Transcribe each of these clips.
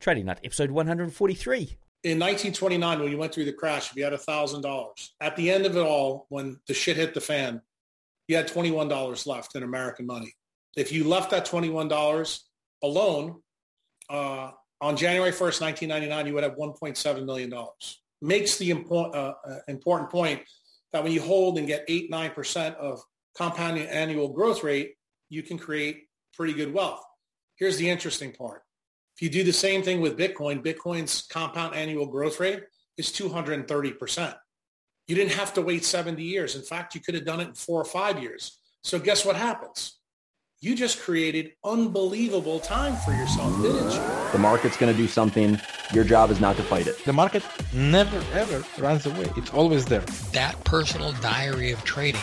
Trading Nut, episode 143. In 1929, when you went through the crash, if you had $1,000, at the end of it all, when the shit hit the fan, you had $21 left in American money. If you left that $21 alone, uh, on January 1st, 1999, you would have $1.7 million. Makes the import, uh, uh, important point that when you hold and get 8 9% of compounding annual growth rate, you can create pretty good wealth. Here's the interesting part. If you do the same thing with Bitcoin, Bitcoin's compound annual growth rate is 230%. You didn't have to wait 70 years. In fact, you could have done it in four or five years. So guess what happens? You just created unbelievable time for yourself, didn't you? The market's going to do something. Your job is not to fight it. The market never, ever runs away. It's always there. That personal diary of trading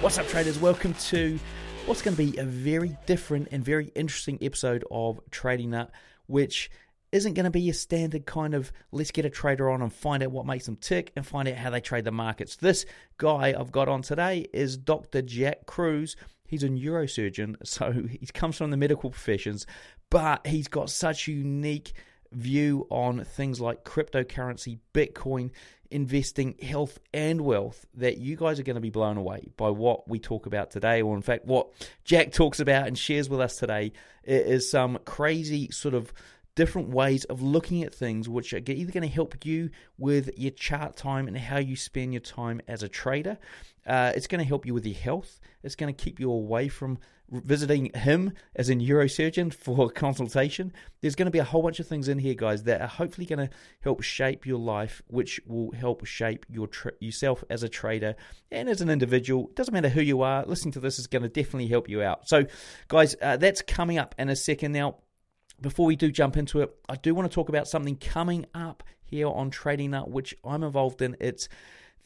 What's up, traders? Welcome to what's going to be a very different and very interesting episode of Trading Nut, which isn't going to be a standard kind of let's get a trader on and find out what makes them tick and find out how they trade the markets. This guy I've got on today is Dr. Jack Kruse. He's a neurosurgeon, so he comes from the medical professions, but he's got such unique view on things like cryptocurrency, Bitcoin, investing, health, and wealth that you guys are going to be blown away by what we talk about today, or in fact, what Jack talks about and shares with us today. Is some crazy sort of different ways of looking at things which are either going to help you with your chart time and how you spend your time as a trader. Uh, it's going to help you with your health. It's going to keep you away from visiting him as a neurosurgeon for consultation. There's going to be a whole bunch of things in here, guys, that are hopefully going to help shape your life, which will help shape your tra- yourself as a trader and as an individual. It doesn't matter who you are. Listening to this is going to definitely help you out. So, guys, uh, that's coming up in a second. Now, before we do jump into it, I do want to talk about something coming up here on Trading Nut, which I'm involved in. It's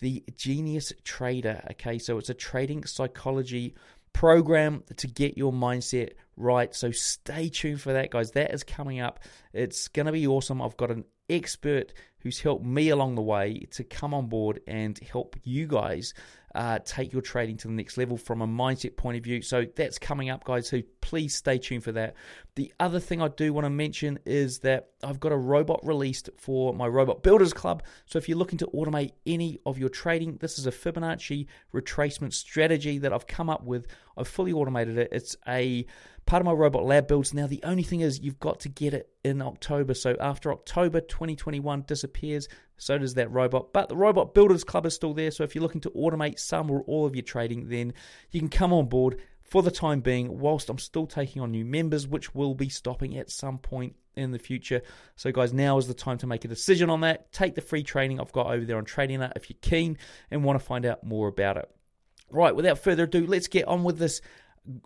the Genius Trader. Okay, so it's a trading psychology program to get your mindset right. So stay tuned for that, guys. That is coming up. It's going to be awesome. I've got an expert who's helped me along the way to come on board and help you guys uh, take your trading to the next level from a mindset point of view. So that's coming up, guys. So please stay tuned for that. The other thing I do want to mention is that I've got a robot released for my Robot Builders Club. So if you're looking to automate any of your trading, this is a Fibonacci retracement strategy that I've come up with. I've fully automated it. It's a part of my robot lab builds. Now, the only thing is you've got to get it in October. So after October 2021 disappears, so does that robot. But the Robot Builders Club is still there. So if you're looking to automate some or all of your trading, then you can come on board for the time being, whilst I'm still taking on new members, which will be stopping at some point in the future. So, guys, now is the time to make a decision on that. Take the free training I've got over there on Trading Nut if you're keen and want to find out more about it. Right, without further ado, let's get on with this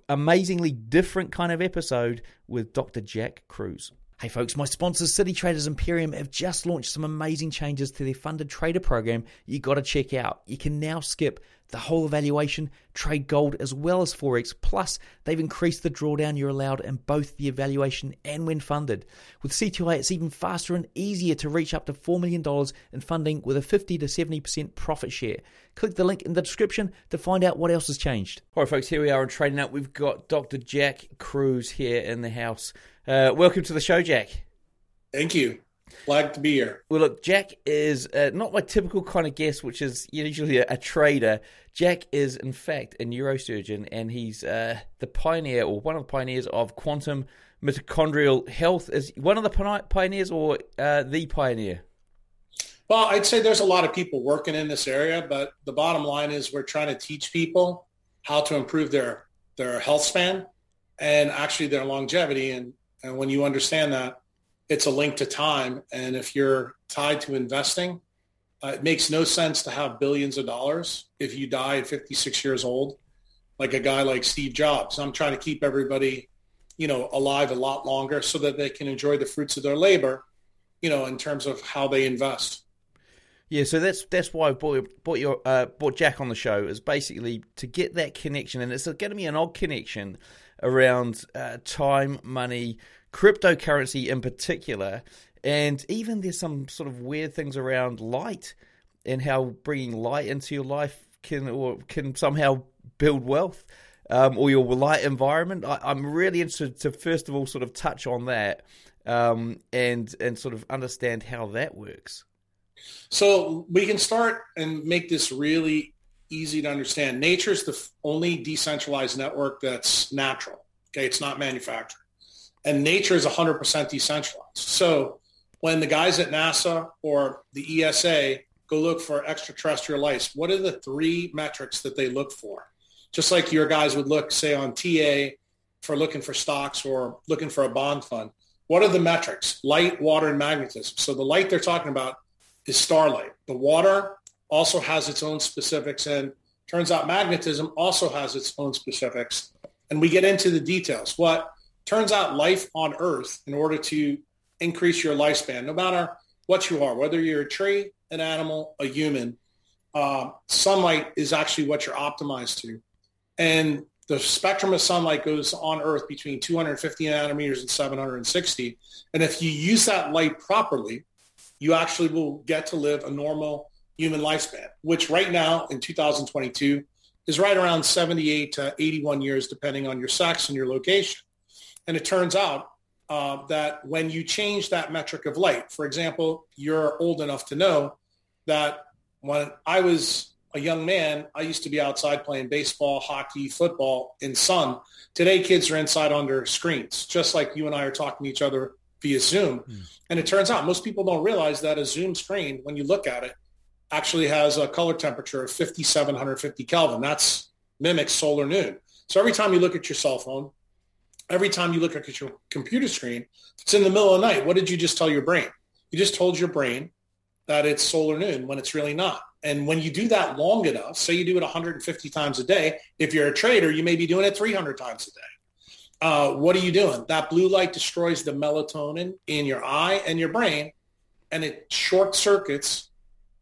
amazingly different kind of episode with Dr. Jack Kruse. Hey folks, my sponsors City Traders Imperium have just launched some amazing changes to their funded trader program you got to check out. You can now skip the whole evaluation, trade gold as well as Forex, plus they've increased the drawdown you're allowed in both the evaluation and when funded. With CTI, it's even faster and easier to reach up to $4 million in funding with a 50 to 70% profit share. Click the link in the description to find out what else has changed. All right, folks, here we are on Trading Nut. We've got Dr. Jack Kruse here in the house. Uh, welcome to the show, Jack. Thank you. Glad to be here. Well, look, Jack is uh, not my typical kind of guest, which is usually a, a, trader. Jack is, in fact, a neurosurgeon, and he's uh, the pioneer or one of the pioneers of quantum mitochondrial health. Is one of the pioneers or uh, the pioneer? Well, I'd say there's a lot of people working in this area, but the bottom line is we're trying to teach people how to improve their their health span and actually their longevity. And and when you understand that, it's a link to time. And if you're tied to investing, uh, it makes no sense to have billions of dollars if you die at 56 years old, like a guy like Steve Jobs. I'm trying to keep everybody, you know, alive a lot longer so that they can enjoy the fruits of their labor. you know, in terms of how they invest. Yeah, so that's that's why I brought, brought your uh, brought Jack on the show is basically to get that connection, and it's going to be an odd connection around uh, time, money, cryptocurrency in particular, and even there's some sort of weird things around light and how bringing light into your life can or can somehow build wealth. Um, or your light environment. I, am really interested to first of all sort of touch on that um, and and sort of understand how that works. So we can start and make this really easy to understand. Nature is the only decentralized network that's natural. Okay, it's not manufactured. And nature is 100% decentralized. So when the guys at NASA or the ESA go look for extraterrestrial life, what are the three metrics that they look for? Just like your guys would look, say, on TA for looking for stocks or looking for a bond fund. What are the metrics? Light, water, and magnetism. So the light they're talking about is starlight. The water also has its own specifics and turns out magnetism also has its own specifics. And we get into the details. What turns out life on Earth, in order to increase your lifespan, no matter what you are, whether you're a tree, an animal, a human, uh, sunlight is actually what you're optimized to. And the spectrum of sunlight goes on Earth between 250 nanometers and 760. And if you use that light properly, you actually will get to live a normal human lifespan, which right now in 2022 is right around 78 to 81 years, depending on your sex and your location. And it turns out uh, that when you change that metric of light, for example, you're old enough to know that when I was a young man, I used to be outside playing baseball, hockey, football in sun. Today, kids are inside under screens, just like you and I are talking to each other via Zoom. Mm. And it turns out most people don't realize that a Zoom screen, when you look at it, actually has a color temperature of 5,750 Kelvin. That's mimics solar noon. So every time you look at your cell phone, every time you look at your computer screen, it's in the middle of the night. What did you just tell your brain? You just told your brain that it's solar noon when it's really not. And when you do that long enough, say you do it 150 times a day, if you're a trader, you may be doing it 300 times a day uh, what are you doing? That blue light destroys the melatonin in your eye and your brain, and it short circuits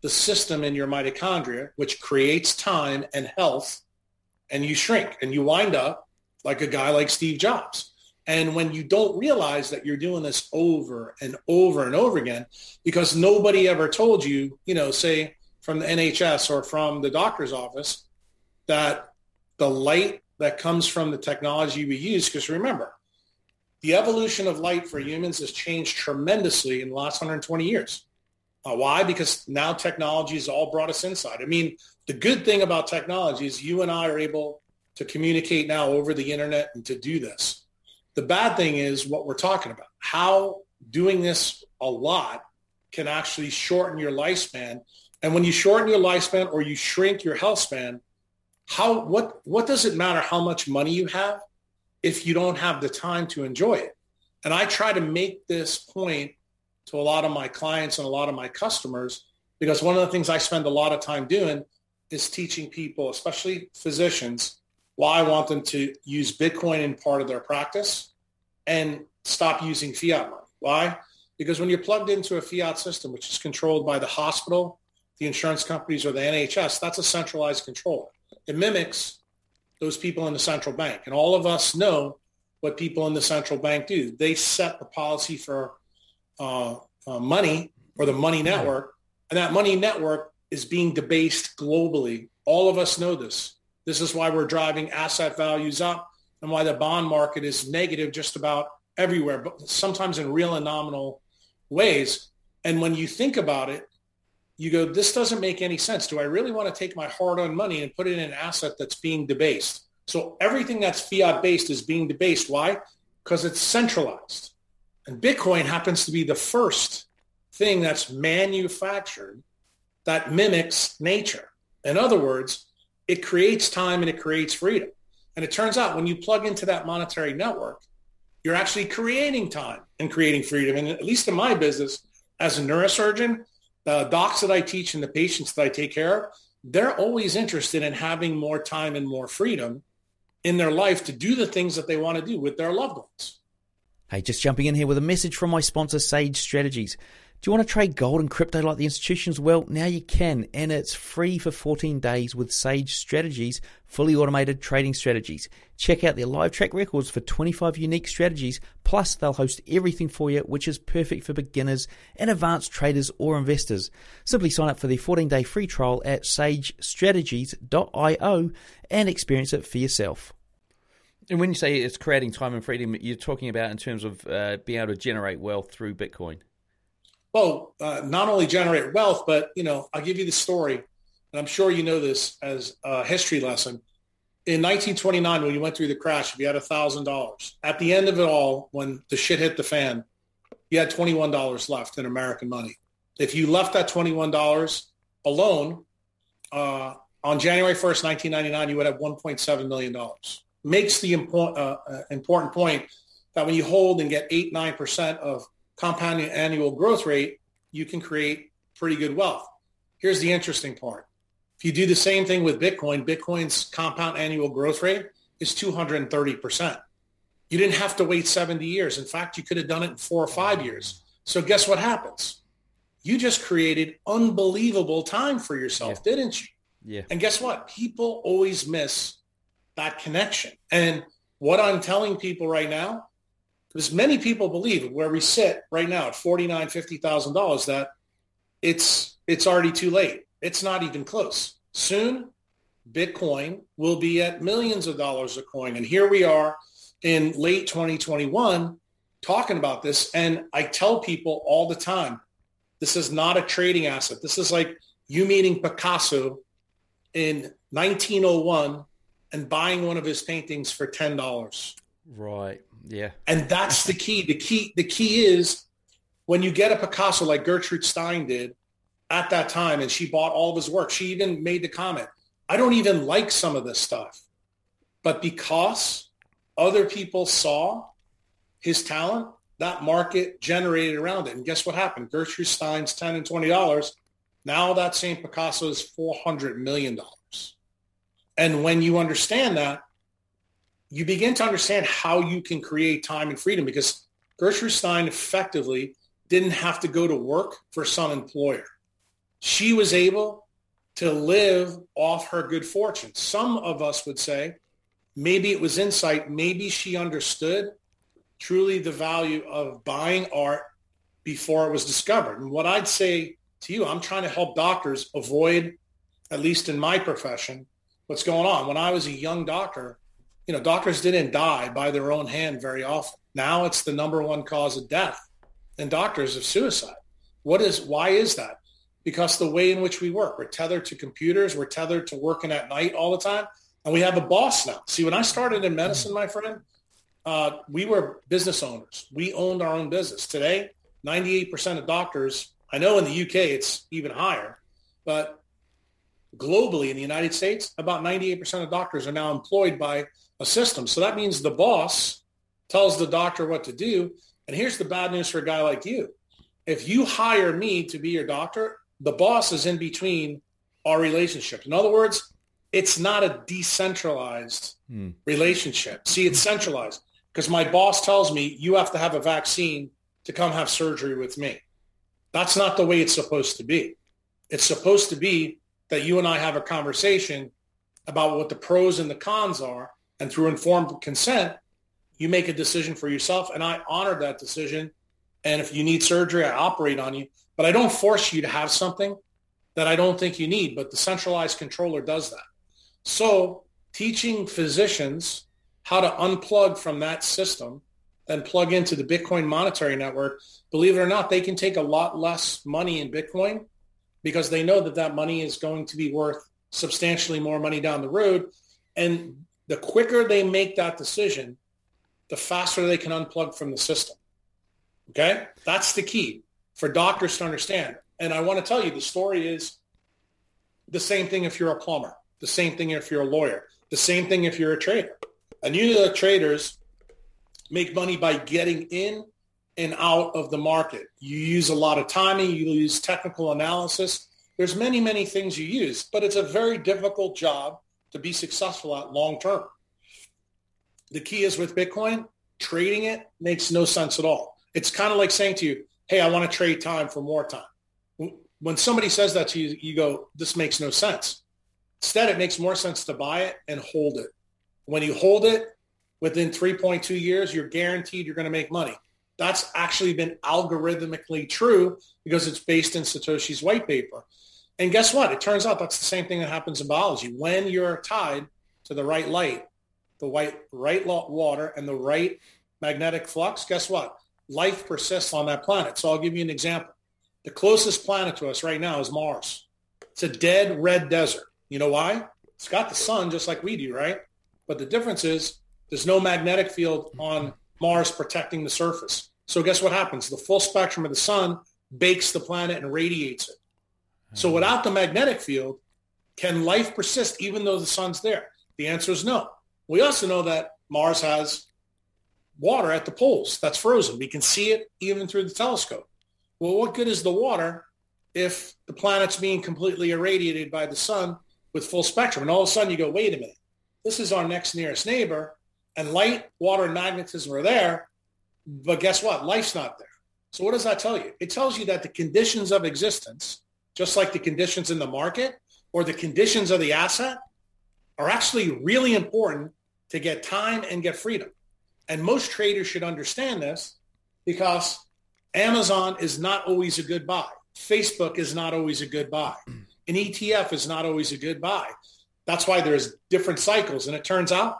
the system in your mitochondria, which creates time and health, and you shrink and you wind up like a guy like Steve Jobs. And when you don't realize that you're doing this over and over and over again, because nobody ever told you, you know, say from the NHS or from the doctor's office, that the light that comes from the technology we use. Because remember, the evolution of light for humans has changed tremendously in the last 120 years. Uh, why? Because now technology has all brought us inside. I mean, the good thing about technology is you and I are able to communicate now over the internet and to do this. The bad thing is what we're talking about. How doing this a lot can actually shorten your lifespan. And when you shorten your lifespan or you shrink your health span, how what what does it matter how much money you have if you don't have the time to enjoy it? And i try to make this point to a lot of my clients and a lot of my customers because one of the things i spend a lot of time doing is teaching people especially physicians why i want them to use bitcoin in part of their practice and stop using fiat money. Why? Because when you're plugged into a fiat system which is controlled by the hospital the insurance companies or the nhs that's a centralized control it mimics those people in the central bank. And all of us know what people in the central bank do. They set the policy for uh, uh, money or the money network. And that money network is being debased globally. All of us know this. This is why we're driving asset values up and why the bond market is negative just about everywhere, but sometimes in real and nominal ways. And when you think about it, you go, this doesn't make any sense. Do I really want to take my hard-earned money and put it in an asset that's being debased? So everything that's fiat-based is being debased. Why? Because it's centralized. And Bitcoin happens to be the first thing that's manufactured that mimics nature. In other words, it creates time and it creates freedom. And it turns out when you plug into that monetary network, you're actually creating time and creating freedom. And at least in my business, as a neurosurgeon, the docs that I teach and the patients that I take care of, they're always interested in having more time and more freedom in their life to do the things that they want to do with their loved ones. Hey, just jumping in here with a message from my sponsor, Sage Strategies. Do you want to trade gold and crypto like the institutions? Well, now you can, and it's free for 14 days with Sage Strategies, fully automated trading strategies. Check out their live track records for 25 unique strategies, plus they'll host everything for you, which is perfect for beginners and advanced traders or investors. Simply sign up for the 14-day free trial at sagestrategies.io and experience it for yourself. And when you say it's creating time and freedom, you're talking about in terms of uh, being able to generate wealth through Bitcoin well, uh, not only generate wealth, but you know, I'll give you the story, and I'm sure you know this as a history lesson. In 1929, when you went through the crash, if you had thousand dollars, at the end of it all, when the shit hit the fan, you had twenty-one dollars left in American money. If you left that twenty-one dollars alone uh, on January 1st, 1999, you would have 1.7 million dollars. Makes the important uh, uh, important point that when you hold and get eight nine percent of compounding annual growth rate, you can create pretty good wealth. Here's the interesting part. If you do the same thing with Bitcoin, Bitcoin's compound annual growth rate is 230%. You didn't have to wait 70 years. In fact, you could have done it in four or five years. So guess what happens? You just created unbelievable time for yourself, yeah. didn't you? Yeah. And guess what? People always miss that connection. And what I'm telling people right now because many people believe where we sit right now at forty-nine, fifty thousand dollars that it's it's already too late. It's not even close. Soon, Bitcoin will be at millions of dollars a coin, and here we are in late 2021 talking about this. And I tell people all the time, this is not a trading asset. This is like you meeting Picasso in 1901 and buying one of his paintings for ten dollars. Right. Yeah. And that's the key. The key the key is when you get a Picasso like Gertrude Stein did at that time and she bought all of his work, she even made the comment, I don't even like some of this stuff. But because other people saw his talent, that market generated around it. And guess what happened? Gertrude Stein's 10 and $20. Now that same Picasso is $400 million. And when you understand that, you begin to understand how you can create time and freedom because Gertrude Stein effectively didn't have to go to work for some employer. She was able to live off her good fortune. Some of us would say maybe it was insight. Maybe she understood truly the value of buying art before it was discovered. And what I'd say to you, I'm trying to help doctors avoid, at least in my profession, what's going on. When I was a young doctor, you know, doctors didn't die by their own hand very often. Now it's the number one cause of death in doctors of suicide. What is, why is that? Because the way in which we work, we're tethered to computers, we're tethered to working at night all the time, and we have a boss now. See, when I started in medicine, my friend, uh, we were business owners. We owned our own business. Today, 98% of doctors, I know in the UK it's even higher, but globally in the United States, about 98% of doctors are now employed by a system. So that means the boss tells the doctor what to do. And here's the bad news for a guy like you. If you hire me to be your doctor, the boss is in between our relationship. In other words, it's not a decentralized hmm. relationship. See, it's centralized because my boss tells me you have to have a vaccine to come have surgery with me. That's not the way it's supposed to be. It's supposed to be that you and I have a conversation about what the pros and the cons are and through informed consent, you make a decision for yourself. And I honor that decision. And if you need surgery, I operate on you. But I don't force you to have something that I don't think you need. But the centralized controller does that. So teaching physicians how to unplug from that system and plug into the Bitcoin monetary network, believe it or not, they can take a lot less money in Bitcoin because they know that that money is going to be worth substantially more money down the road. And the quicker they make that decision, the faster they can unplug from the system. Okay? That's the key for doctors to understand. And I want to tell you the story is the same thing if you're a plumber, the same thing if you're a lawyer, the same thing if you're a trader. And usually the traders make money by getting in and out of the market. You use a lot of timing, you use technical analysis. There's many, many things you use, but it's a very difficult job to be successful at long term. The key is with Bitcoin, trading it makes no sense at all. It's kind of like saying to you, hey, I want to trade time for more time. When somebody says that to you, you go, this makes no sense. Instead, it makes more sense to buy it and hold it. When you hold it within 3.2 years, you're guaranteed you're going to make money. That's actually been algorithmically true because it's based in Satoshi's white paper. And guess what? It turns out that's the same thing that happens in biology. When you're tied to the right light, the white, right water, and the right magnetic flux, guess what? Life persists on that planet. So I'll give you an example. The closest planet to us right now is Mars. It's a dead red desert. You know why? It's got the sun just like we do, right? But the difference is there's no magnetic field on Mars protecting the surface. So guess what happens? The full spectrum of the sun bakes the planet and radiates it. So hmm. without the magnetic field, can life persist even though the sun's there? The answer is no. We also know that Mars has water at the poles that's frozen. We can see it even through the telescope. Well, what good is the water if the planet's being completely irradiated by the sun with full spectrum? And all of a sudden you go, wait a minute, this is our next nearest neighbor and light, water, and magnetism are there. But guess what? Life's not there. So what does that tell you? It tells you that the conditions of existence, just like the conditions in the market or the conditions of the asset, are actually really important to get time and get freedom. And most traders should understand this because Amazon is not always a good buy. Facebook is not always a good buy. Mm. An ETF is not always a good buy. That's why there's different cycles. And it turns out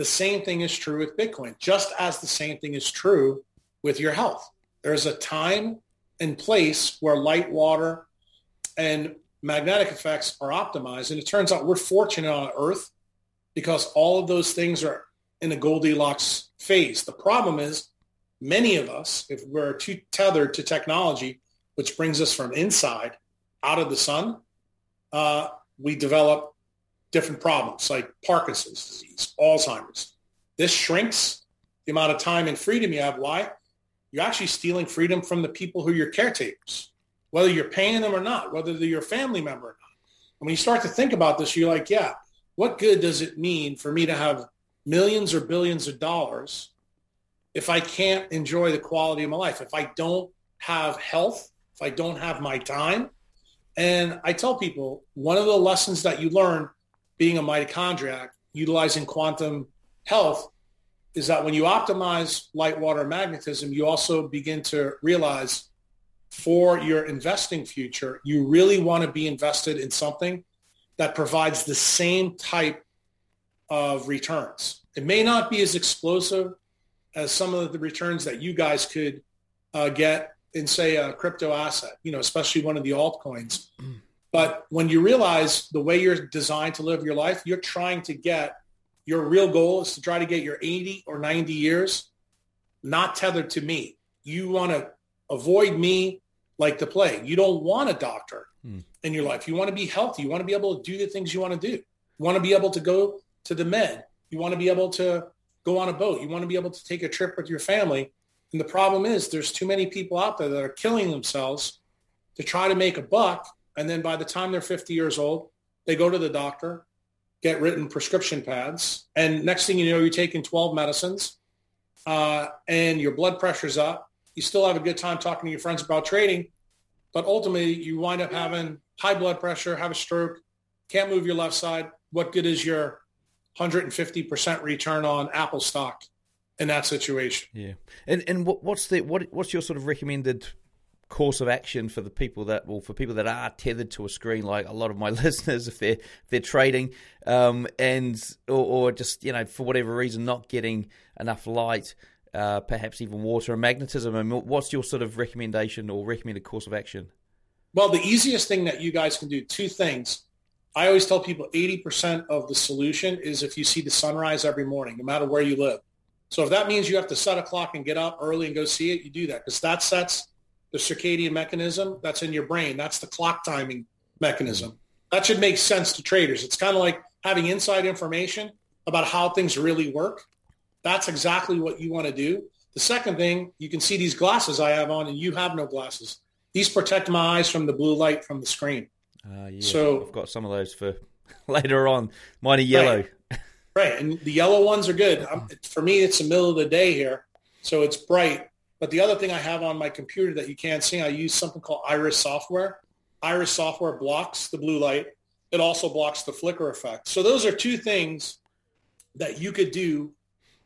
the same thing is true with Bitcoin, just as the same thing is true with your health. There's a time and place where light, water, and magnetic effects are optimized. And it turns out we're fortunate on Earth because all of those things are in a Goldilocks phase. The problem is many of us, if we're too tethered to technology, which brings us from inside out of the sun, uh, we develop different problems like Parkinson's disease, Alzheimer's. This shrinks the amount of time and freedom you have. Why? You're actually stealing freedom from the people who are your caretakers, whether you're paying them or not, whether they're your family member or not. And when you start to think about this, you're like, yeah, what good does it mean for me to have millions or billions of dollars if I can't enjoy the quality of my life, if I don't have health, if I don't have my time? And I tell people one of the lessons that you learn being a mitochondriac, utilizing quantum health, is that when you optimize light, water, magnetism, you also begin to realize for your investing future, you really want to be invested in something that provides the same type of returns. It may not be as explosive as some of the returns that you guys could uh, get in, say, a crypto asset, you know, especially one of the altcoins. Mm. But when you realize the way you're designed to live your life, you're trying to get your real goal is to try to get your 80 or 90 years not tethered to me. You want to avoid me like the plague. You don't want a doctor hmm. in your life. You want to be healthy. You want to be able to do the things you want to do. You want to be able to go to the med. You want to be able to go on a boat. You want to be able to take a trip with your family. And the problem is there's too many people out there that are killing themselves to try to make a buck and then by the time they're 50 years old, they go to the doctor, get written prescription pads. And next thing you know, you're taking 12 medicines uh, and your blood pressure's up. You still have a good time talking to your friends about trading. But ultimately, you wind up having high blood pressure, have a stroke, can't move your left side. What good is your 150% return on Apple stock in that situation? Yeah. And and what's the what what's your sort of recommended course of action for the people that well for people that are tethered to a screen like a lot of my listeners if they're if they're trading um, and or, or, just you know for whatever reason not getting enough light uh, perhaps even water and magnetism. Mean, what's your sort of recommendation or recommended course of action? Well the easiest thing that you guys can do two things. I always tell people 80% of the solution is if you see the sunrise every morning no matter where you live. So if that means you have to set a clock and get up early and go see it you do that because that sets the circadian mechanism that's in your brain. That's the clock timing mechanism. That should make sense to traders. It's kind of like having inside information about how things really work. That's exactly what you want to do. The second thing, you can see these glasses I have on and you have no glasses. These protect my eyes from the blue light from the screen. Uh, yeah, so I've got some of those for later on. Mine are yellow. Right, right. and the yellow ones are good. I'm, for me, it's the middle of the day here, so it's bright But the other thing I have on my computer that you can't see, I use something called Iris software. Iris software blocks the blue light. It also blocks the flicker effect. So those are two things that you could do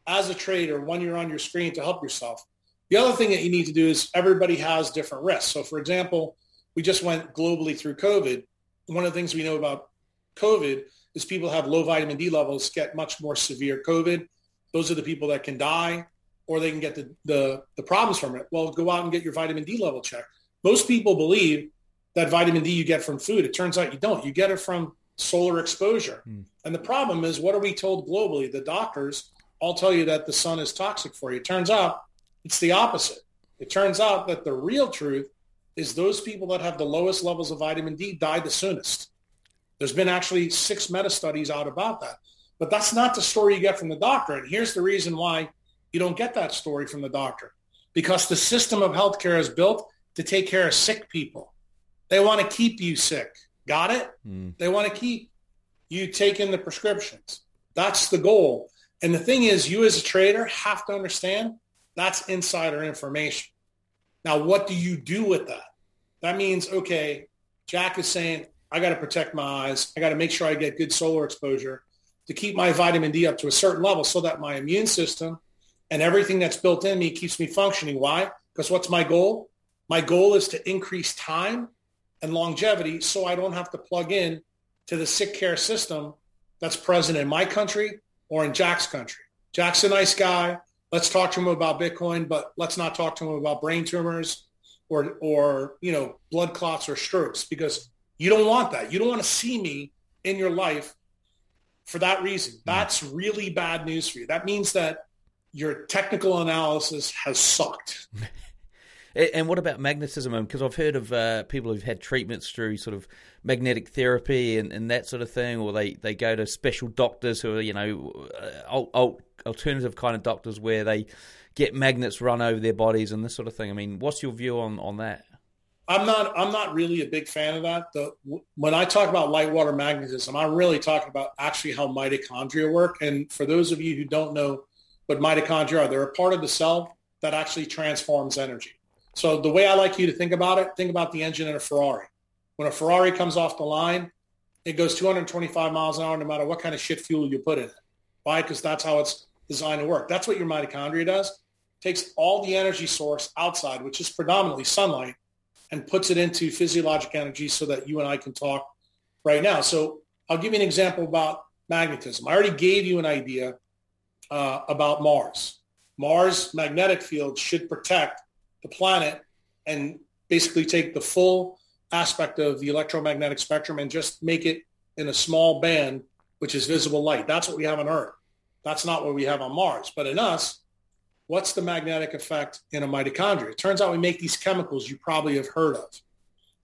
as a trader when you're on your screen to help yourself. The other thing that you need to do is everybody has different risks. So for example, we just went globally through COVID. One of the things we know about COVID is people have low vitamin D levels get much more severe COVID. Those are the people that can die or they can get the, the, the problems from it. Well, go out and get your vitamin D level checked. Most people believe that vitamin D you get from food. It turns out you don't. You get it from solar exposure. Mm. And the problem is, what are we told globally? The doctors all tell you that the sun is toxic for you. It turns out it's the opposite. It turns out that the real truth is those people that have the lowest levels of vitamin D die the soonest. There's been actually six meta studies out about that. But that's not the story you get from the doctor. And here's the reason why you don't get that story from the doctor. Because the system of healthcare is built to take care of sick people. They want to keep you sick. Got it? Mm. They want to keep you taking the prescriptions. That's the goal. And the thing is, you as a trader have to understand that's insider information. Now, what do you do with that? That means, okay, Jack is saying, I got to protect my eyes. I got to make sure I get good solar exposure to keep my vitamin D up to a certain level so that my immune system and everything that's built in me keeps me functioning. Why? Because what's my goal? My goal is to increase time and longevity so I don't have to plug in to the sick care system that's present in my country or in Jack's country. Jack's a nice guy. Let's talk to him about Bitcoin, but let's not talk to him about brain tumors or, or you know, blood clots or strokes because you don't want that. You don't want to see me in your life for that reason. Mm. That's really bad news for you. That means that your technical analysis has sucked. And what about magnetism? Because I've heard of uh, people who've had treatments through sort of magnetic therapy and, and that sort of thing, or they, they go to special doctors who are, you know, uh, alternative kind of doctors where they get magnets run over their bodies and this sort of thing. I mean, what's your view on, on that? I'm not. I'm not really a big fan of that. The, when I talk about light water magnetism, I'm really talking about actually how mitochondria work. And for those of you who don't know what mitochondria are, they're a part of the cell that actually transforms energy. So the way I like you to think about it, think about the engine in a Ferrari. When a Ferrari comes off the line, it goes 225 miles an hour no matter what kind of shit fuel you put in it. Why? Because that's how it's designed to work. That's what your mitochondria does. It takes all the energy source outside, which is predominantly sunlight, and puts it into physiologic energy so that you and I can talk right now. So I'll give you an example about magnetism. I already gave you an idea uh, about Mars. Mars magnetic field should protect the planet and basically take the full aspect of the electromagnetic spectrum and just make it in a small band, which is visible light. That's what we have on Earth. That's not what we have on Mars. But in us, what's the magnetic effect in a mitochondria? It turns out we make these chemicals you probably have heard of.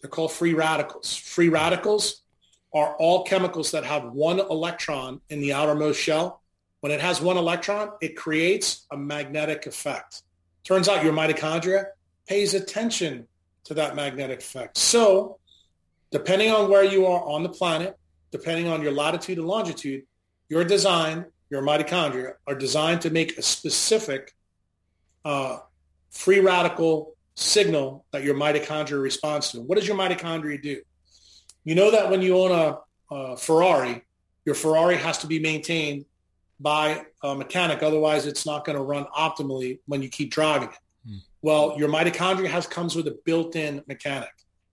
They're called free radicals. Free radicals are all chemicals that have one electron in the outermost shell. When it has one electron, it creates a magnetic effect. Turns out your mitochondria pays attention to that magnetic effect. So depending on where you are on the planet, depending on your latitude and longitude, your design, your mitochondria are designed to make a specific uh, free radical signal that your mitochondria responds to. What does your mitochondria do? You know that when you own a, a Ferrari, your Ferrari has to be maintained by a mechanic. Otherwise, it's not going to run optimally when you keep driving it. Hmm. Well, your mitochondria has comes with a built-in mechanic.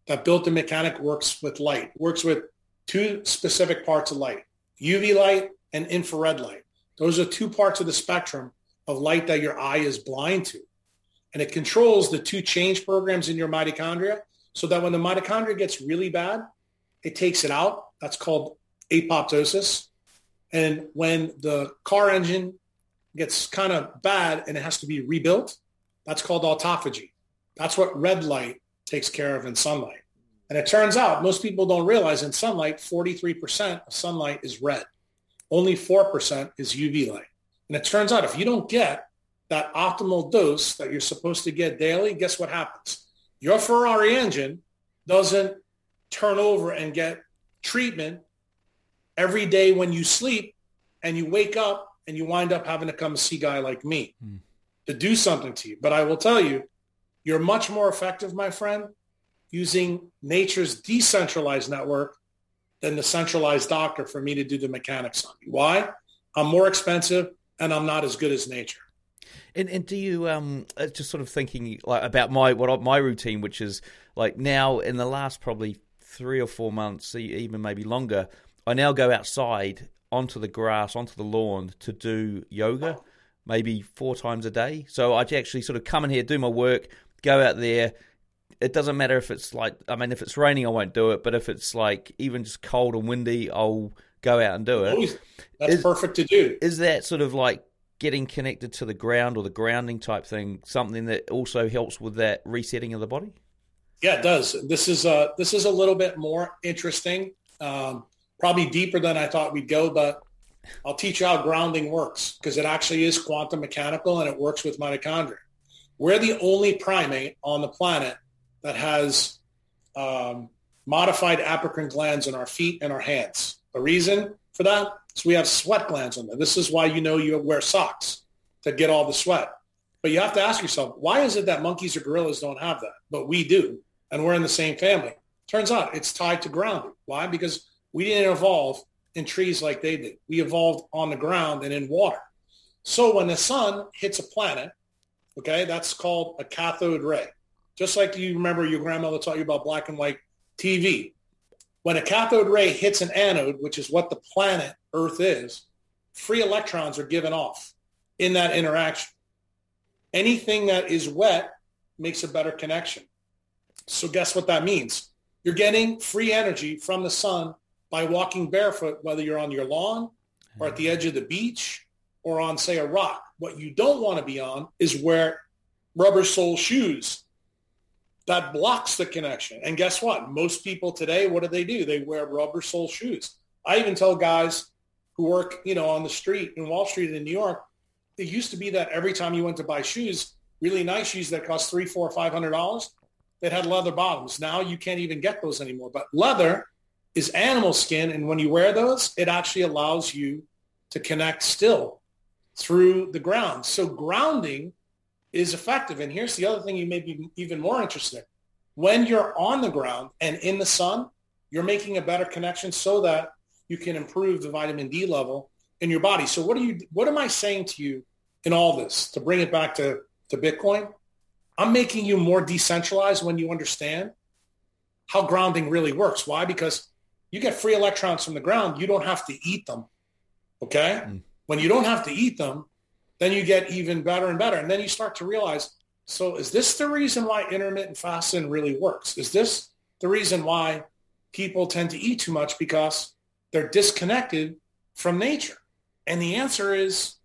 That built-in mechanic works with light, works with two specific parts of light, UV light and infrared light. Those are two parts of the spectrum of light that your eye is blind to. And it controls the two change programs in your mitochondria so that when the mitochondria gets really bad, it takes it out. That's called apoptosis. And when the car engine gets kind of bad and it has to be rebuilt, that's called autophagy. That's what red light takes care of in sunlight. And it turns out most people don't realize in sunlight, 43% of sunlight is red. Only 4% is UV light. And it turns out if you don't get that optimal dose that you're supposed to get daily, guess what happens? Your Ferrari engine doesn't turn over and get treatment every day when you sleep and you wake up and you wind up having to come see a guy like me. Mm. to do something to you. But I will tell you, you're much more effective, my friend, using nature's decentralized network than the centralized doctor for me to do the mechanics on you. Why? I'm more expensive and I'm not as good as nature. And, and do you um uh, just sort of thinking like about my what my routine, which is like now in the last probably three or four months, even maybe longer, I now go outside onto the grass, onto the lawn to do yoga, maybe four times a day. So I actually sort of come in here, do my work, go out there. It doesn't matter if it's like, I mean, if it's raining, I won't do it. But if it's like even just cold and windy, I'll go out and do it. That's is, perfect to do. Is that sort of like getting connected to the ground or the grounding type thing something that also helps with that resetting of the body? Yeah, it does. This is a this is a little bit more interesting, um, probably deeper than I thought we'd go, but I'll teach you how grounding works because it actually is quantum mechanical and it works with mitochondria. We're the only primate on the planet that has um, modified apocrine glands in our feet and our hands. The reason for that is we have sweat glands on there. This is why you know you wear socks to get all the sweat. But you have to ask yourself, why is it that monkeys or gorillas don't have that, but we do, and we're in the same family? Turns out it's tied to grounding. Why? Because we didn't evolve in trees like they did. We evolved on the ground and in water. So when the sun hits a planet, okay, that's called a cathode ray. Just like you remember your grandmother taught you about black and white TV. When a cathode ray hits an anode, which is what the planet Earth is, free electrons are given off in that interaction. Anything that is wet makes a better connection. So guess what that means? You're getting free energy from the sun by walking barefoot, whether you're on your lawn or at the edge of the beach or on, say, a rock. What you don't want to be on is where rubber sole shoes. That blocks the connection. And guess what? Most people today, what do they do? They wear rubber sole shoes. I even tell guys who work, you know, on the street in Wall Street in New York, it used to be that every time you went to buy shoes, really nice shoes that cost three, four, five hundred dollars, that had leather bottoms. Now you can't even get those anymore. But leather is animal skin. And when you wear those, it actually allows you to connect still through the ground. So grounding is effective. And here's the other thing you may be even more interested in. When you're on the ground and in the sun, you're making a better connection so that you can improve the vitamin D level in your body. So what are you what am I saying to you in all this to bring it back to, to Bitcoin? I'm making you more decentralized when you understand how grounding really works. Why? Because you get free electrons from the ground. You don't have to eat them. Okay. Mm. When you don't have to eat them, then you get even better and better. And then you start to realize, so is this the reason why intermittent fasting really works? Is this the reason why people tend to eat too much because they're disconnected from nature? And the answer is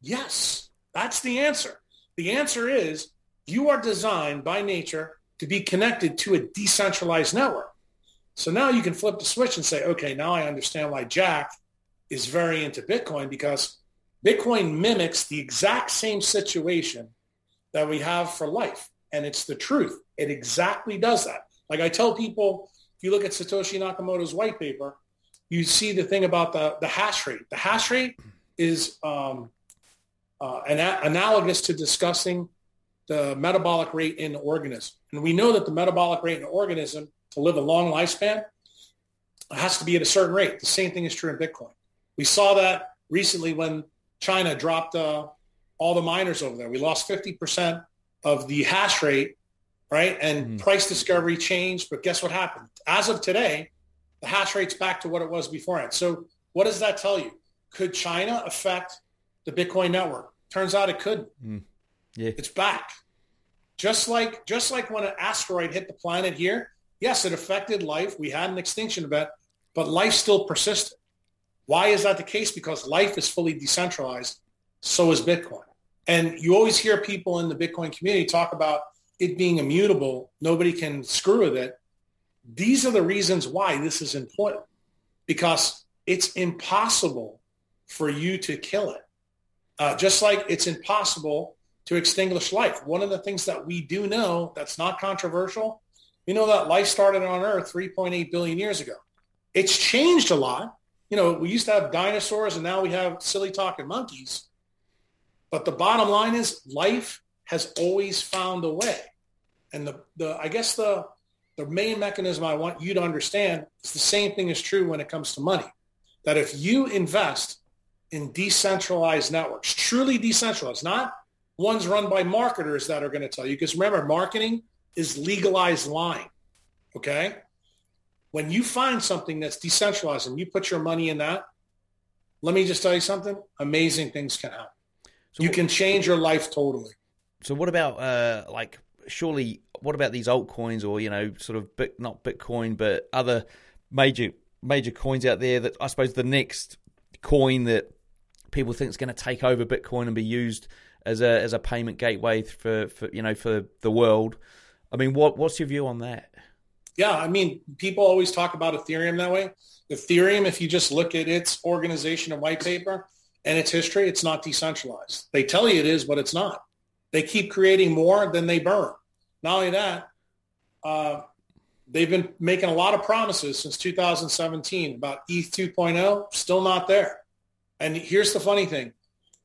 yes. That's the answer. The answer is you are designed by nature to be connected to a decentralized network. So now you can flip the switch and say, okay, now I understand why Jack is very into Bitcoin because Bitcoin mimics the exact same situation that we have for life. And it's the truth. It exactly does that. Like I tell people, if you look at Satoshi Nakamoto's white paper, you see the thing about the, the hash rate. The hash rate is um, uh, analogous to discussing the metabolic rate in the organism. And we know that the metabolic rate in the organism to live a long lifespan, it has to be at a certain rate. The same thing is true in Bitcoin. We saw that recently when China dropped uh, all the miners over there. We lost 50% of the hash rate, right? And mm-hmm. price discovery changed. But guess what happened? As of today, the hash rate's back to what it was beforehand. So what does that tell you? Could China affect the Bitcoin network? Turns out it could. Mm. Yeah. It's back. Just like just like when an asteroid hit the planet here, yes, it affected life. We had an extinction event, but life still persisted. Why is that the case? Because life is fully decentralized. So is Bitcoin. And you always hear people in the Bitcoin community talk about it being immutable. Nobody can screw with it. These are the reasons why this is important because it's impossible for you to kill it. Uh, just like it's impossible to extinguish life. One of the things that we do know that's not controversial we know that life started on Earth 3.8 billion years ago. It's changed a lot. You know, we used to have dinosaurs and now we have silly talking monkeys. But the bottom line is life has always found a way. And the, the I guess the the main mechanism I want you to understand is the same thing is true when it comes to money. That if you invest in decentralized networks, truly decentralized, not ones run by marketers that are going to tell you, because remember, marketing is legalized lying. Okay? When you find something that's decentralized and you put your money in that, let me just tell you something, amazing things can happen. So you can change your life totally. So what about uh, like surely what about these altcoins or you know sort of bit, not Bitcoin but other major major coins out there that I suppose the next coin that people think is going to take over Bitcoin and be used as a as a payment gateway for, for you know for the world. I mean, what what's your view on that? Yeah, I mean, people always talk about Ethereum that way. Ethereum, if you just look at its organization and white paper and its history, it's not decentralized. They tell you it is, but it's not. They keep creating more than they burn. Not only that, uh, they've been making a lot of promises since 2017 about ETH 2.0, still not there. And here's the funny thing.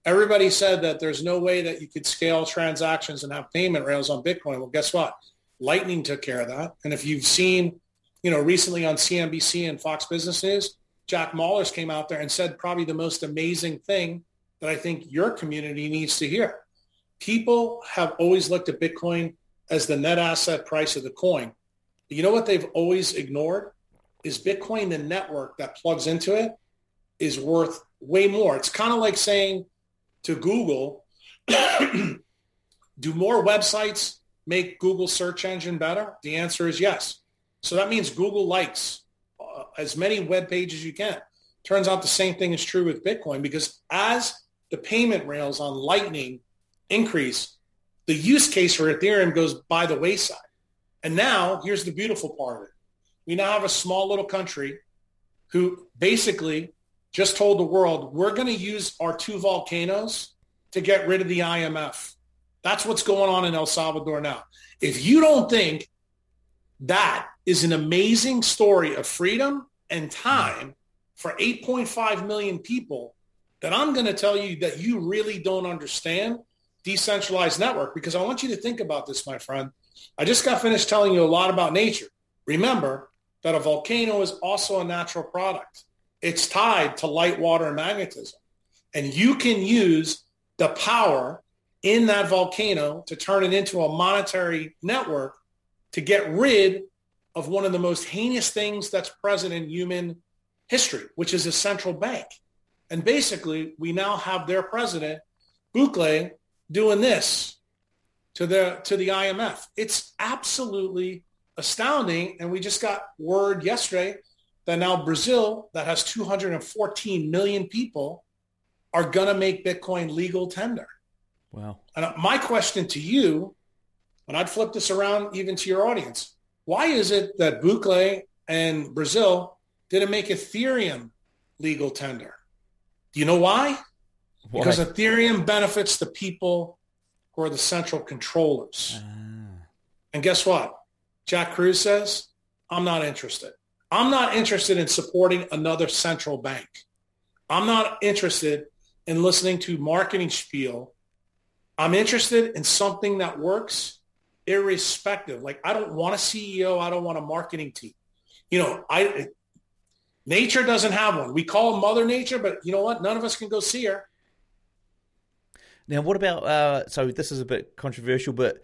Everybody said that there's no way that you could scale transactions and have payment rails on Bitcoin. Well, guess what? Lightning took care of that. And if you've seen, you know, recently on CNBC and Fox Business News, Jack Mallers came out there and said probably the most amazing thing that I think your community needs to hear. People have always looked at Bitcoin as the net asset price of the coin. But you know what they've always ignored? Is Bitcoin, the network that plugs into it, is worth way more. It's kind of like saying to Google, do more websites make Google search engine better? The answer is yes. So that means Google likes uh, as many web pages you can. Turns out the same thing is true with Bitcoin because as the payment rails on Lightning increase, the use case for Ethereum goes by the wayside. And now here's the beautiful part of it. We now have a small little country who basically just told the world, we're going to use our two volcanoes to get rid of the IMF. That's what's going on in El Salvador now. If you don't think that is an amazing story of freedom and time for 8.5 million people, then I'm going to tell you that you really don't understand decentralized network because I want you to think about this, my friend. I just got finished telling you a lot about nature. Remember that a volcano is also a natural product. It's tied to light, water, and magnetism. And you can use the power in that volcano to turn it into a monetary network to get rid of one of the most heinous things that's present in human history, which is a central bank. And basically, we now have their president, Bukele, doing this to the to the IMF. It's absolutely astounding. And we just got word yesterday that now Brazil, that has 214 million people, are going to make Bitcoin legal tender. Wow. And my question to you, and I'd flip this around even to your audience, why is it that Bukele and Brazil didn't make Ethereum legal tender? Do you know why? why? Because Ethereum benefits the people who are the central controllers. Ah. And guess what? Jack Kruse says, I'm not interested. I'm not interested in supporting another central bank. I'm not interested in listening to marketing spiel. I'm interested in something that works irrespective. Like I don't want a CEO. I don't want a marketing team. You know, I nature doesn't have one. We call Mother Nature, but you know what? None of us can go see her. Now, what about? Uh, so this is a bit controversial, but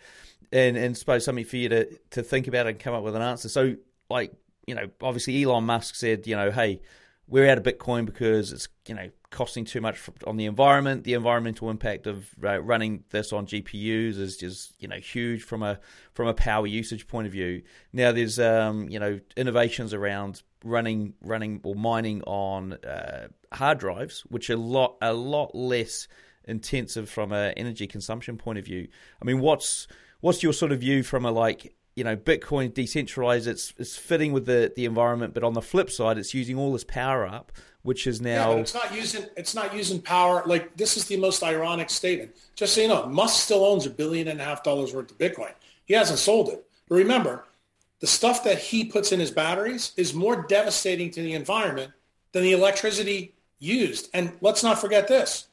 and and suppose something for you to to think about and come up with an answer. So, like you know, obviously Elon Musk said, you know, hey, we're out of Bitcoin because it's you know costing too much on the environment. The environmental impact of uh, running this on GPUs is just you know huge from a from a power usage point of view. Now there's um, you know innovations around running running or mining on uh, hard drives, which are a lot a lot less intensive from an energy consumption point of view. I mean, what's what's your sort of view from a like you know, Bitcoin decentralized, it's it's fitting with the, the environment, but on the flip side, it's using all this power up, which is now yeah, it's not using it's not using power. Like this is the most ironic statement. Just so you know, Musk still owns a billion and a half dollars worth of Bitcoin. He hasn't sold it. But remember, the stuff that he puts in his batteries is more devastating to the environment than the electricity used. And let's not forget this.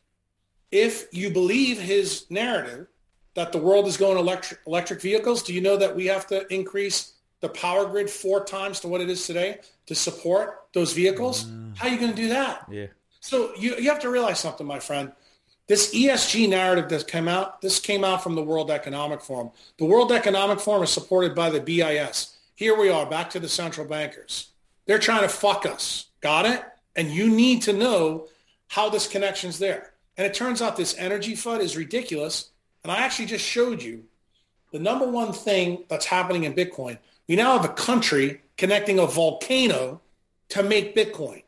if you believe his narrative that the world is going electric, electric vehicles, do you know that we have to increase the power grid four times to what it is today to support those vehicles? Mm. How are you going to do that? Yeah. So you, you have to realize something, my friend. This ESG narrative that came out, this came out from the World Economic Forum. The World Economic Forum is supported by the BIS. Here we are, back to the central bankers. They're trying to fuck us. Got it? And you need to know how this connection's there. And it turns out this energy FUD is ridiculous. And I actually just showed you the number one thing that's happening in Bitcoin. We now have a country connecting a volcano to make Bitcoin.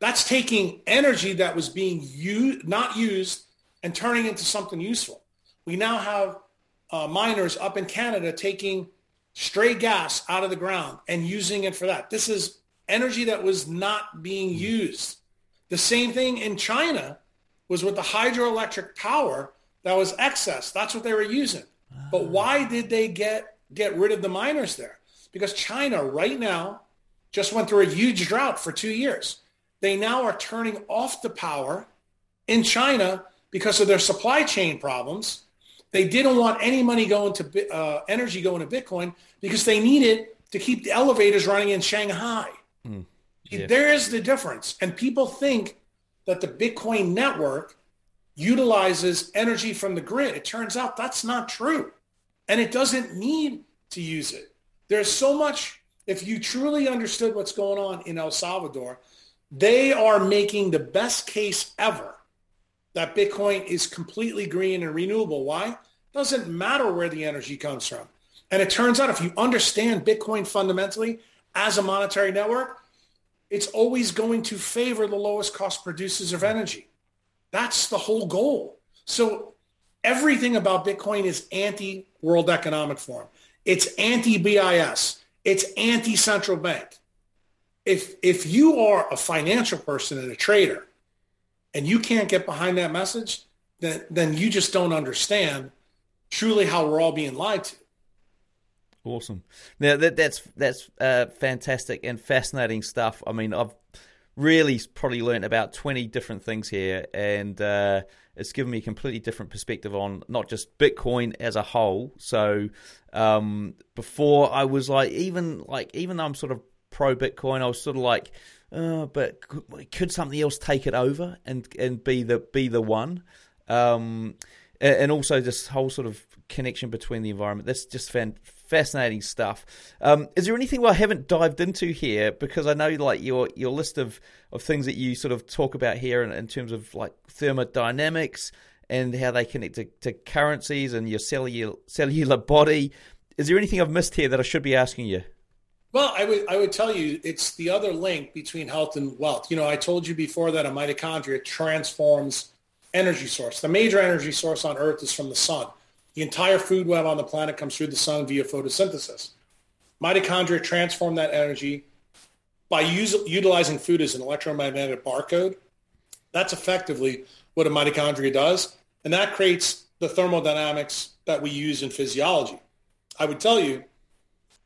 That's taking energy that was being used, not used and turning into something useful. We now have uh, miners up in Canada taking stray gas out of the ground and using it for that. This is energy that was not being used. The same thing in China was with the hydroelectric power that was excess. That's what they were using. But why did they get get rid of the miners there? Because China right now just went through a huge drought for two years. They now are turning off the power in China because of their supply chain problems. They didn't want any money going to uh, energy going to Bitcoin because they needed to keep the elevators running in Shanghai. Mm, yeah. There is the difference. And people think that the Bitcoin network utilizes energy from the grid. It turns out that's not true. And it doesn't need to use it. There's so much, if you truly understood what's going on in El Salvador, they are making the best case ever that Bitcoin is completely green and renewable. Why? Doesn't matter where the energy comes from. And it turns out if you understand Bitcoin fundamentally as a monetary network, it's always going to favor the lowest cost producers of energy. That's the whole goal. So everything about Bitcoin is anti-World Economic Forum. It's anti-BIS. It's anti-central bank. If, if you are a financial person and a trader and you can't get behind that message, then, then you just don't understand truly how we're all being lied to. Awesome. Now that that's that's uh, fantastic and fascinating stuff. I mean, I've really probably learned about twenty different things here, and uh, it's given me a completely different perspective on not just Bitcoin as a whole. So um, before I was like, even like even though I'm sort of pro Bitcoin, I was sort of like, uh, but could, could, something else take it over and and be the be the one? Um, and also this whole sort of connection between the environment. That's just fan- fascinating stuff. Um, is there anything I haven't dived into here? Because I know like your your list of, of things that you sort of talk about here in, in terms of like thermodynamics and how they connect to, to currencies and your cellular cellular body. Is there anything I've missed here that I should be asking you? Well, I would I would tell you it's the other link between health and wealth. You know, I told you before that a mitochondria transforms energy source. The major energy source on Earth is from the sun. The entire food web on the planet comes through the sun via photosynthesis. Mitochondria transform that energy by utilizing food as an electromagnetic barcode. That's effectively what a mitochondria does. And that creates the thermodynamics that we use in physiology. I would tell you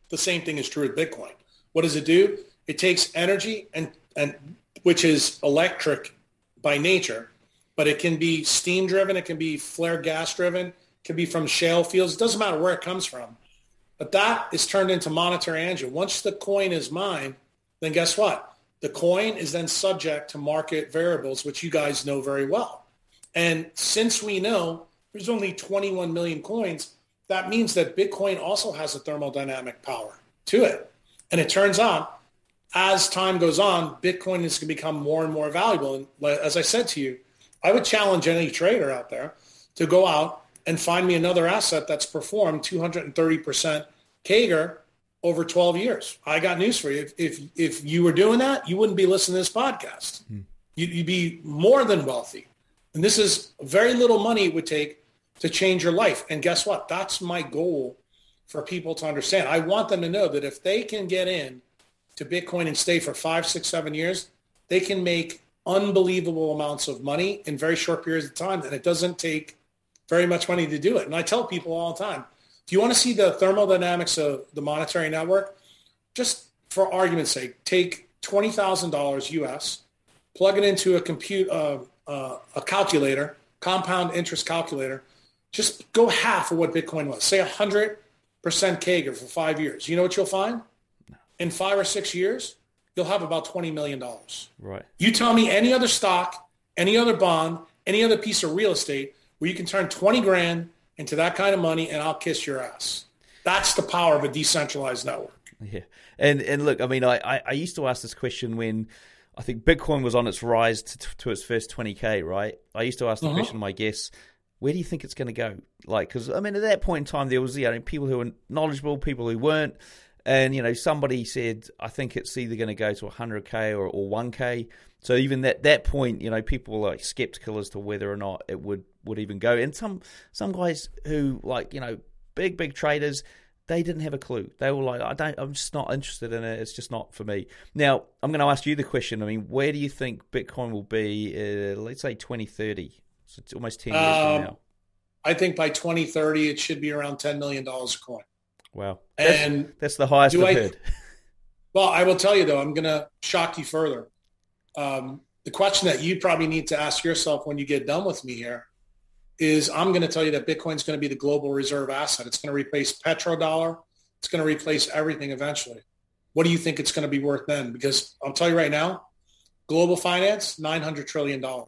the same thing is true with Bitcoin. What does it do? It takes energy and, and which is electric by nature, but it can be steam driven, it can be flare gas driven, can be from shale fields. It doesn't matter where it comes from. But that is turned into monetary energy. Once the coin is mined, then guess what? The coin is then subject to market variables, which you guys know very well. And since we know there's only 21 million coins, that means that Bitcoin also has a thermodynamic power to it. And it turns out, as time goes on, Bitcoin is going to become more and more valuable. And as I said to you, I would challenge any trader out there to go out and find me another asset that's performed 230% CAGR over 12 years. I got news for you. If, if, if you were doing that, you wouldn't be listening to this podcast. Hmm. You'd, you'd be more than wealthy. And this is very little money it would take to change your life. And guess what? That's my goal for people to understand. I want them to know that if they can get in to Bitcoin and stay for five, six, seven years, they can make unbelievable amounts of money in very short periods of time. And it doesn't take very much money to do it. And I tell people all the time, if you want to see the thermodynamics of the monetary network, just for argument's sake, take $20,000 US, plug it into a compute, uh, uh, a calculator, compound interest calculator, just go half of what Bitcoin was. Say 100% CAGR for five years. You know what you'll find? In five or six years, you'll have about $20 million. Right. You tell me any other stock, any other bond, any other piece of real estate where you can turn 20 grand into that kind of money and I'll kiss your ass. That's the power of a decentralized network. Yeah. And and look, I mean, I, I, I used to ask this question when I think Bitcoin was on its rise to, to its first 20K, right? I used to ask the uh-huh. question to my guests, where do you think it's going to go? Like, because, I mean, at that point in time, there was, you know, people who were knowledgeable, people who weren't. And, you know, somebody said, I think it's either going to go to 100K or, or 1K. So even at that point, you know, people were like skeptical as to whether or not it would, would even go. And some some guys who, like, you know, big, big traders, they didn't have a clue. They were like, I don't, I'm just not interested in it. It's just not for me. Now, I'm going to ask you the question. I mean, where do you think Bitcoin will be, uh, let's say 2030? So it's almost 10 years um, from now. I think by 2030, it should be around $10 million a coin. Wow. That's, and that's the highest I've I, heard. Well, I will tell you, though, I'm going to shock you further. Um, the question that you probably need to ask yourself when you get done with me here is I'm going to tell you that Bitcoin is going to be the global reserve asset. It's going to replace petrodollar. It's going to replace everything eventually. What do you think it's going to be worth then? Because I'll tell you right now, global finance, $900 trillion. Uh,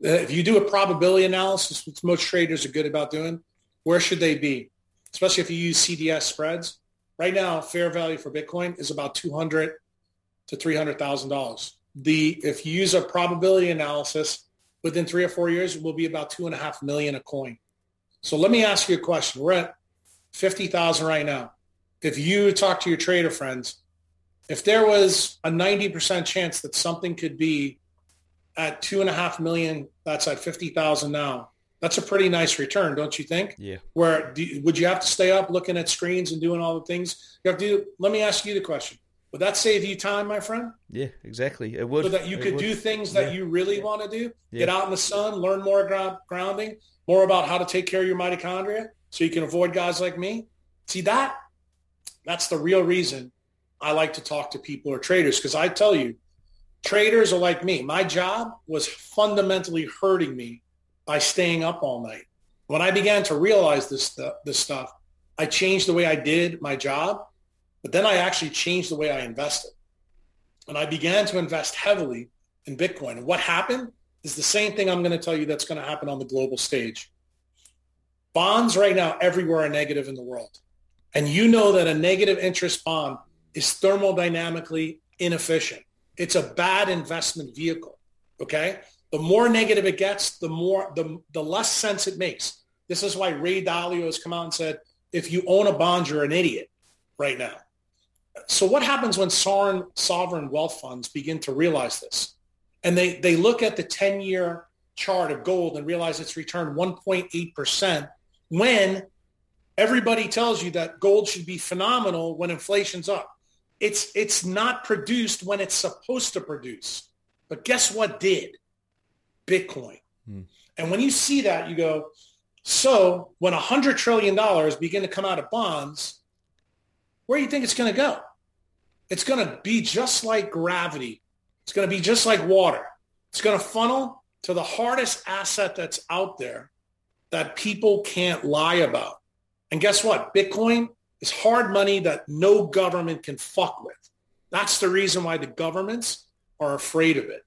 if you do a probability analysis, which most traders are good about doing, where should they be? Especially if you use CDS spreads. Right now, fair value for Bitcoin is about 200 to $300,000. The, if you use a probability analysis, within three or four years, it will be about two and a half million a coin. So let me ask you a question. We're at 50,000 right now. If you talk to your trader friends, if there was a 90% chance that something could be at two and a half million, that's at 50,000 now. That's a pretty nice return, don't you think? Yeah. Where do, would you have to stay up looking at screens and doing all the things you have to do? Let me ask you the question. Would that save you time, my friend? Yeah, exactly. It would. So that you could do things that yeah. you really want to do. Yeah. Get out in the sun, learn more grounding, more about how to take care of your mitochondria so you can avoid guys like me. See that? That's the real reason I like to talk to people or traders because I tell you, traders are like me. My job was fundamentally hurting me by staying up all night. When I began to realize this, this stuff, I changed the way I did my job but then I actually changed the way I invested. And I began to invest heavily in Bitcoin. And what happened is the same thing I'm going to tell you that's going to happen on the global stage. Bonds right now everywhere are negative in the world. And you know that a negative interest bond is thermodynamically inefficient. It's a bad investment vehicle. Okay. The more negative it gets, the more the, the less sense it makes. This is why Ray Dalio has come out and said, if you own a bond, you're an idiot right now so what happens when sovereign, sovereign wealth funds begin to realize this? And they, they look at the 10-year chart of gold and realize it's returned 1.8% when everybody tells you that gold should be phenomenal when inflation's up. It's, it's not produced when it's supposed to produce. But guess what did? Bitcoin. Hmm. And when you see that, you go, so when $100 trillion begin to come out of bonds, where do you think it's going to go? It's going to be just like gravity. It's going to be just like water. It's going to funnel to the hardest asset that's out there that people can't lie about. And guess what? Bitcoin is hard money that no government can fuck with. That's the reason why the governments are afraid of it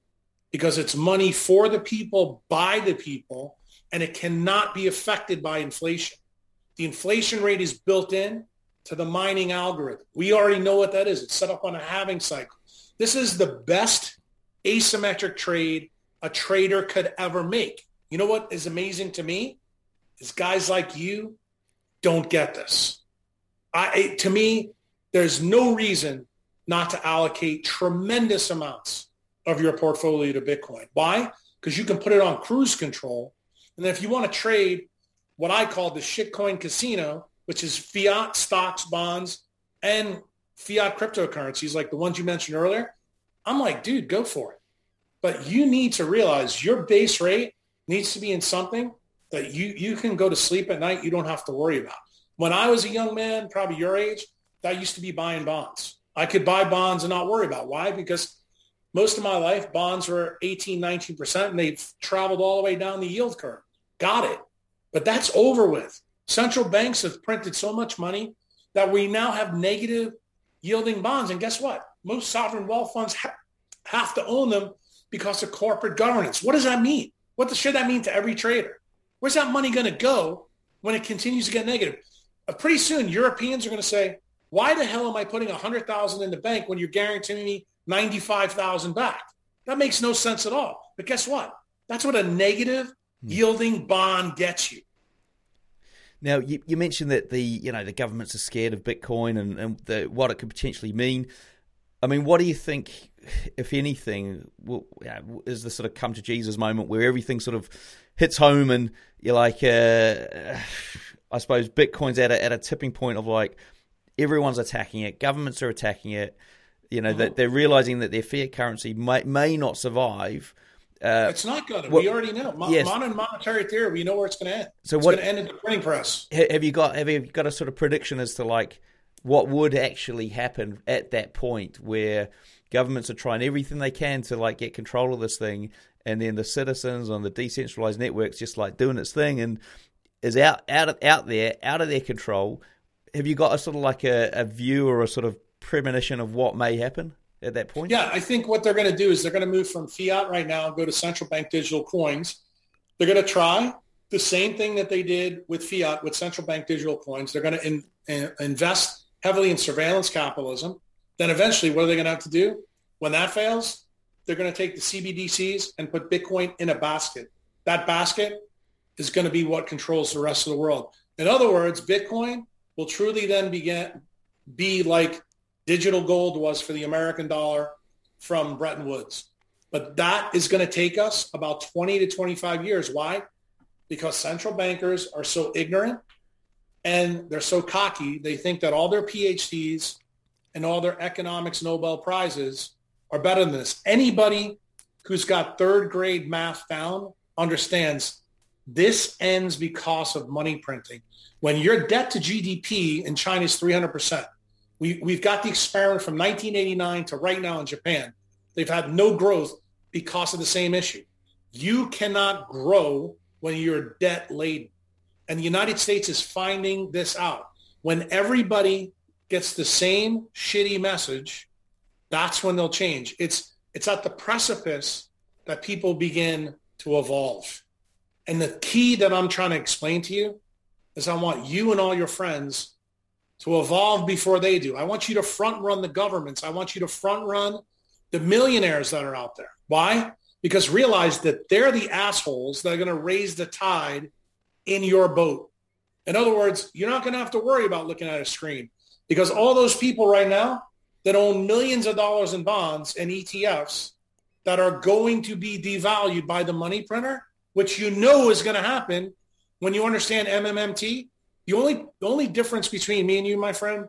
because it's money for the people, by the people, and it cannot be affected by inflation. The inflation rate is built in to the mining algorithm. We already know what that is. It's set up on a halving cycle. This is the best asymmetric trade a trader could ever make. You know what is amazing to me? Is guys like you don't get this. I, to me, there's no reason not to allocate tremendous amounts of your portfolio to Bitcoin. Why? Because you can put it on cruise control. And then if you want to trade what I call the shitcoin casino, which is fiat stocks, bonds, and fiat cryptocurrencies like the ones you mentioned earlier, I'm like, dude, go for it. But you need to realize your base rate needs to be in something that you, you can go to sleep at night. You don't have to worry about. When I was a young man, probably your age, that used to be buying bonds. I could buy bonds and not worry about. Why? Because most of my life, bonds were 18, 19%, and they've traveled all the way down the yield curve. Got it. But that's over with. Central banks have printed so much money that we now have negative yielding bonds. And guess what? Most sovereign wealth funds ha- have to own them because of corporate governance. What does that mean? What the, should that mean to every trader? Where's that money going to go when it continues to get negative? Uh, pretty soon, Europeans are going to say, why the hell am I putting 100000 in the bank when you're guaranteeing me 95,000 back. That makes no sense at all. But guess what? That's what a negative hmm. yielding bond gets you. Now, you, you, mentioned that the you know the governments are scared of Bitcoin and, and the, what it could potentially mean. I mean, what do you think, if anything, will, is the sort of come to Jesus moment where everything sort of hits home and you're like, uh, I suppose Bitcoin's at a, at a tipping point of like everyone's attacking it, governments are attacking it, you know, that they're realizing that their fiat currency may, may not survive. Uh, it's not going to. Well, we already know. Mo- yes. Modern monetary theory, we know where it's going to end. So it's what, going to end in the printing press. Have you got have you got a sort of prediction as to like what would actually happen at that point where governments are trying everything they can to like get control of this thing, and then the citizens on the decentralized networks just like doing its thing and is out out of, out there out of their control. Have you got a sort of like a, a view or a sort of premonition of what may happen at that point? Yeah, I think what they're going to do is they're going to move from fiat right now, go to central bank digital coins. They're going to try the same thing that they did with fiat with central bank digital coins. They're going to in, in, invest heavily in surveillance capitalism. Then eventually, what are they going to have to do? When that fails, they're going to take the CBDCs and put Bitcoin in a basket. That basket is going to be what controls the rest of the world. In other words, Bitcoin will truly then begin be like digital gold was for the American dollar from Bretton Woods. But that is going to take us about 20 to 25 years. Why? Because central bankers are so ignorant and they're so cocky. They think that all their PhDs and all their economics Nobel prizes are better than this. Anybody who's got third grade math down understands this ends because of money printing. When your debt to GDP in China is 300%, we, we've got the experiment from 1989 to right now in Japan. They've had no growth because of the same issue. You cannot grow when you're debt laden. And the United States is finding this out. When everybody gets the same shitty message, that's when they'll change. It's it's at the precipice that people begin to evolve. And the key that I'm trying to explain to you is I want you and all your friends to evolve before they do. I want you to front run the governments. I want you to front run the millionaires that are out there. Why? Because realize that they're the assholes that are going to raise the tide in your boat. In other words, you're not going to have to worry about looking at a screen because all those people right now that own millions of dollars in bonds and ETFs that are going to be devalued by the money printer, which you know is going to happen when you understand MMMT, the only the only difference between me and you, my friend,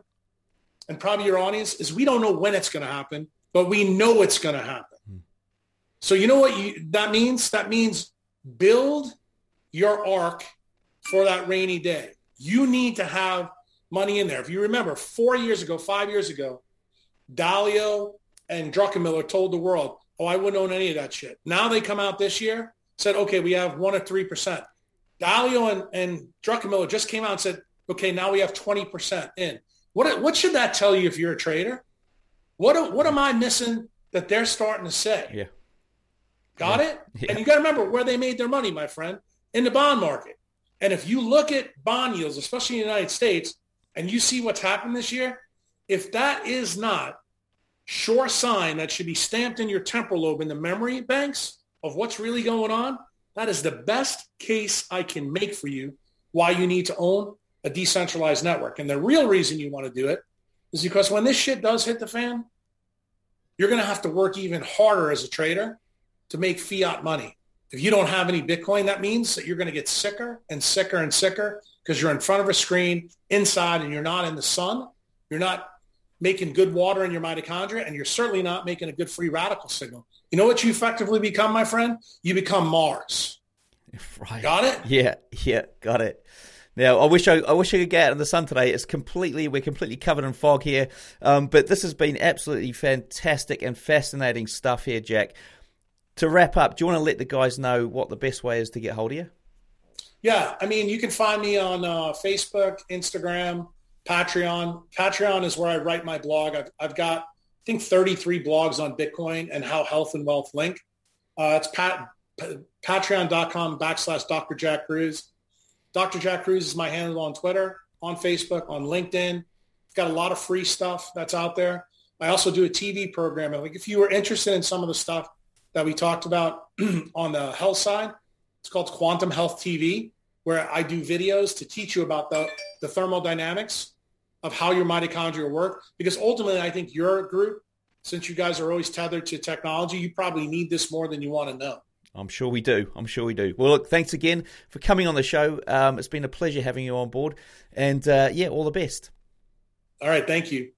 and probably your audience, is we don't know when it's going to happen, but we know it's going to happen. Hmm. So you know what you, that means? That means build your ark for that rainy day. You need to have money in there. If you remember, four years ago, five years ago, Dalio and Druckenmiller told the world, "Oh, I wouldn't own any of that shit." Now they come out this year, said, "Okay, we have one or three percent." Dalio and, and Druckenmiller just came out and said, okay, now we have 20% in. What, what should that tell you if you're a trader? What, what am I missing that they're starting to say? Yeah. Got yeah. it? Yeah. And you got to remember where they made their money, my friend, in the bond market. And if you look at bond yields, especially in the United States, and you see what's happened this year, if that is not sure sign that should be stamped in your temporal lobe in the memory banks of what's really going on, that is the best case I can make for you why you need to own a decentralized network. And the real reason you want to do it is because when this shit does hit the fan, you're going to have to work even harder as a trader to make fiat money. If you don't have any Bitcoin, that means that you're going to get sicker and sicker and sicker because you're in front of a screen inside and you're not in the sun. You're not making good water in your mitochondria and you're certainly not making a good free radical signal. You know what you effectively become, my friend? You become Mars. Right. Got it? Yeah, yeah, got it. Now, I wish I, I wish I could get out in the sun today. It's completely we're completely covered in fog here. Um, but this has been absolutely fantastic and fascinating stuff here, Jack. To wrap up, do you want to let the guys know what the best way is to get hold of you? Yeah, I mean, you can find me on uh, Facebook, Instagram, Patreon. Patreon is where I write my blog. I've, I've got, I think, 33 blogs on Bitcoin and how health and wealth link. Uh, it's pat, patreon.com backslash Dr. Jack Kruse. Dr. Jack Kruse is my handle on Twitter, on Facebook, on LinkedIn. I've got a lot of free stuff that's out there. I also do a TV program. And Like if you were interested in some of the stuff that we talked about on the health side, it's called Quantum Health TV, where I do videos to teach you about the, the thermodynamics of how your mitochondria work. Because ultimately, I think your group, since you guys are always tethered to technology, you probably need this more than you want to know. I'm sure we do. I'm sure we do. Well, look, thanks again for coming on the show. Um, it's been a pleasure having you on board. And uh, yeah, all the best. All right. Thank you.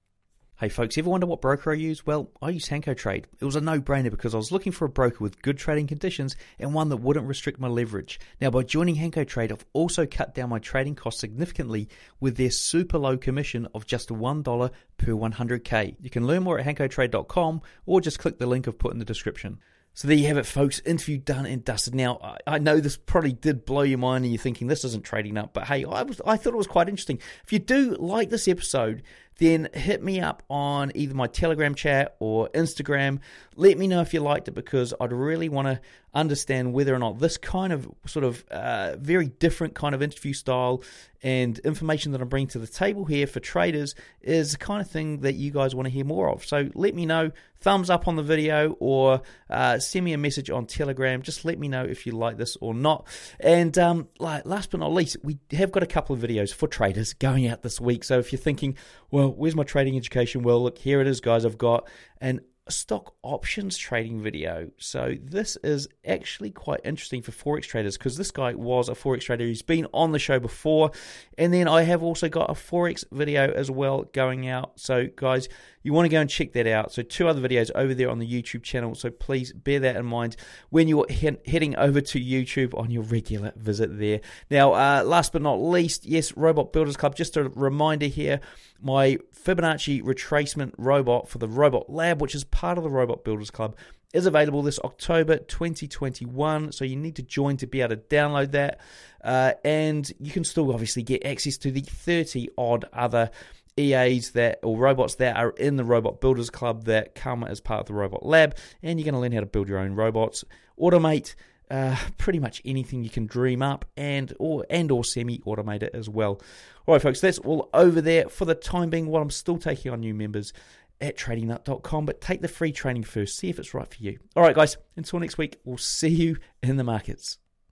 Hey folks, ever wonder what broker I use? Well, I use Hanko Trade. It was a no-brainer because I was looking for a broker with good trading conditions and one that wouldn't restrict my leverage. Now, by joining Hanko Trade, I've also cut down my trading costs significantly with their super low commission of just $1 per 100k. You can learn more at hankotrade.com or just click the link I've put in the description. So there you have it, folks. Interview done and dusted. Now, I, know this probably did blow your mind, and you're thinking this isn't trading up, but hey, I was I thought it was quite interesting. If you do like this episode, then hit me up on either my Telegram chat or Instagram. Let me know if you liked it because I'd really want to understand whether or not this kind of sort of uh, very different kind of interview style and information that I'm bringing to the table here for traders is the kind of thing that you guys want to hear more of. So let me know. Thumbs up on the video or uh, send me a message on Telegram. Just let me know if you like this or not. And um, like, last but not least, we have got a couple of videos for traders going out this week. So if you're thinking, well, where's my trading education? Well, look, here it is, guys. I've got an stock options trading video. So this is actually quite interesting for forex traders because this guy was a forex trader who's been on the show before, and then I have also got a forex video as well going out. So guys, you want to go and check that out. So two other videos over there on the YouTube channel. So please bear that in mind when you're he- heading over to YouTube on your regular visit there. Now, uh, last but not least, yes, Robot Builders Club. Just a reminder here my Fibonacci retracement robot for the Robot Lab, which is part of the Robot Builders Club, is available this October 2021. So you need to join to be able to download that. Uh, and you can still obviously get access to the 30 odd other EAs that or robots that are in the Robot Builders Club that come as part of the Robot Lab, and you're going to learn how to build your own robots, automate uh, pretty much anything you can dream up, and or and or semi-automate it as well. All right, folks, that's all over there for the time being. While I'm still taking on new members at tradingnut.com, but take the free training first. See if it's right for you. All right, guys. Until next week, we'll see you in the markets.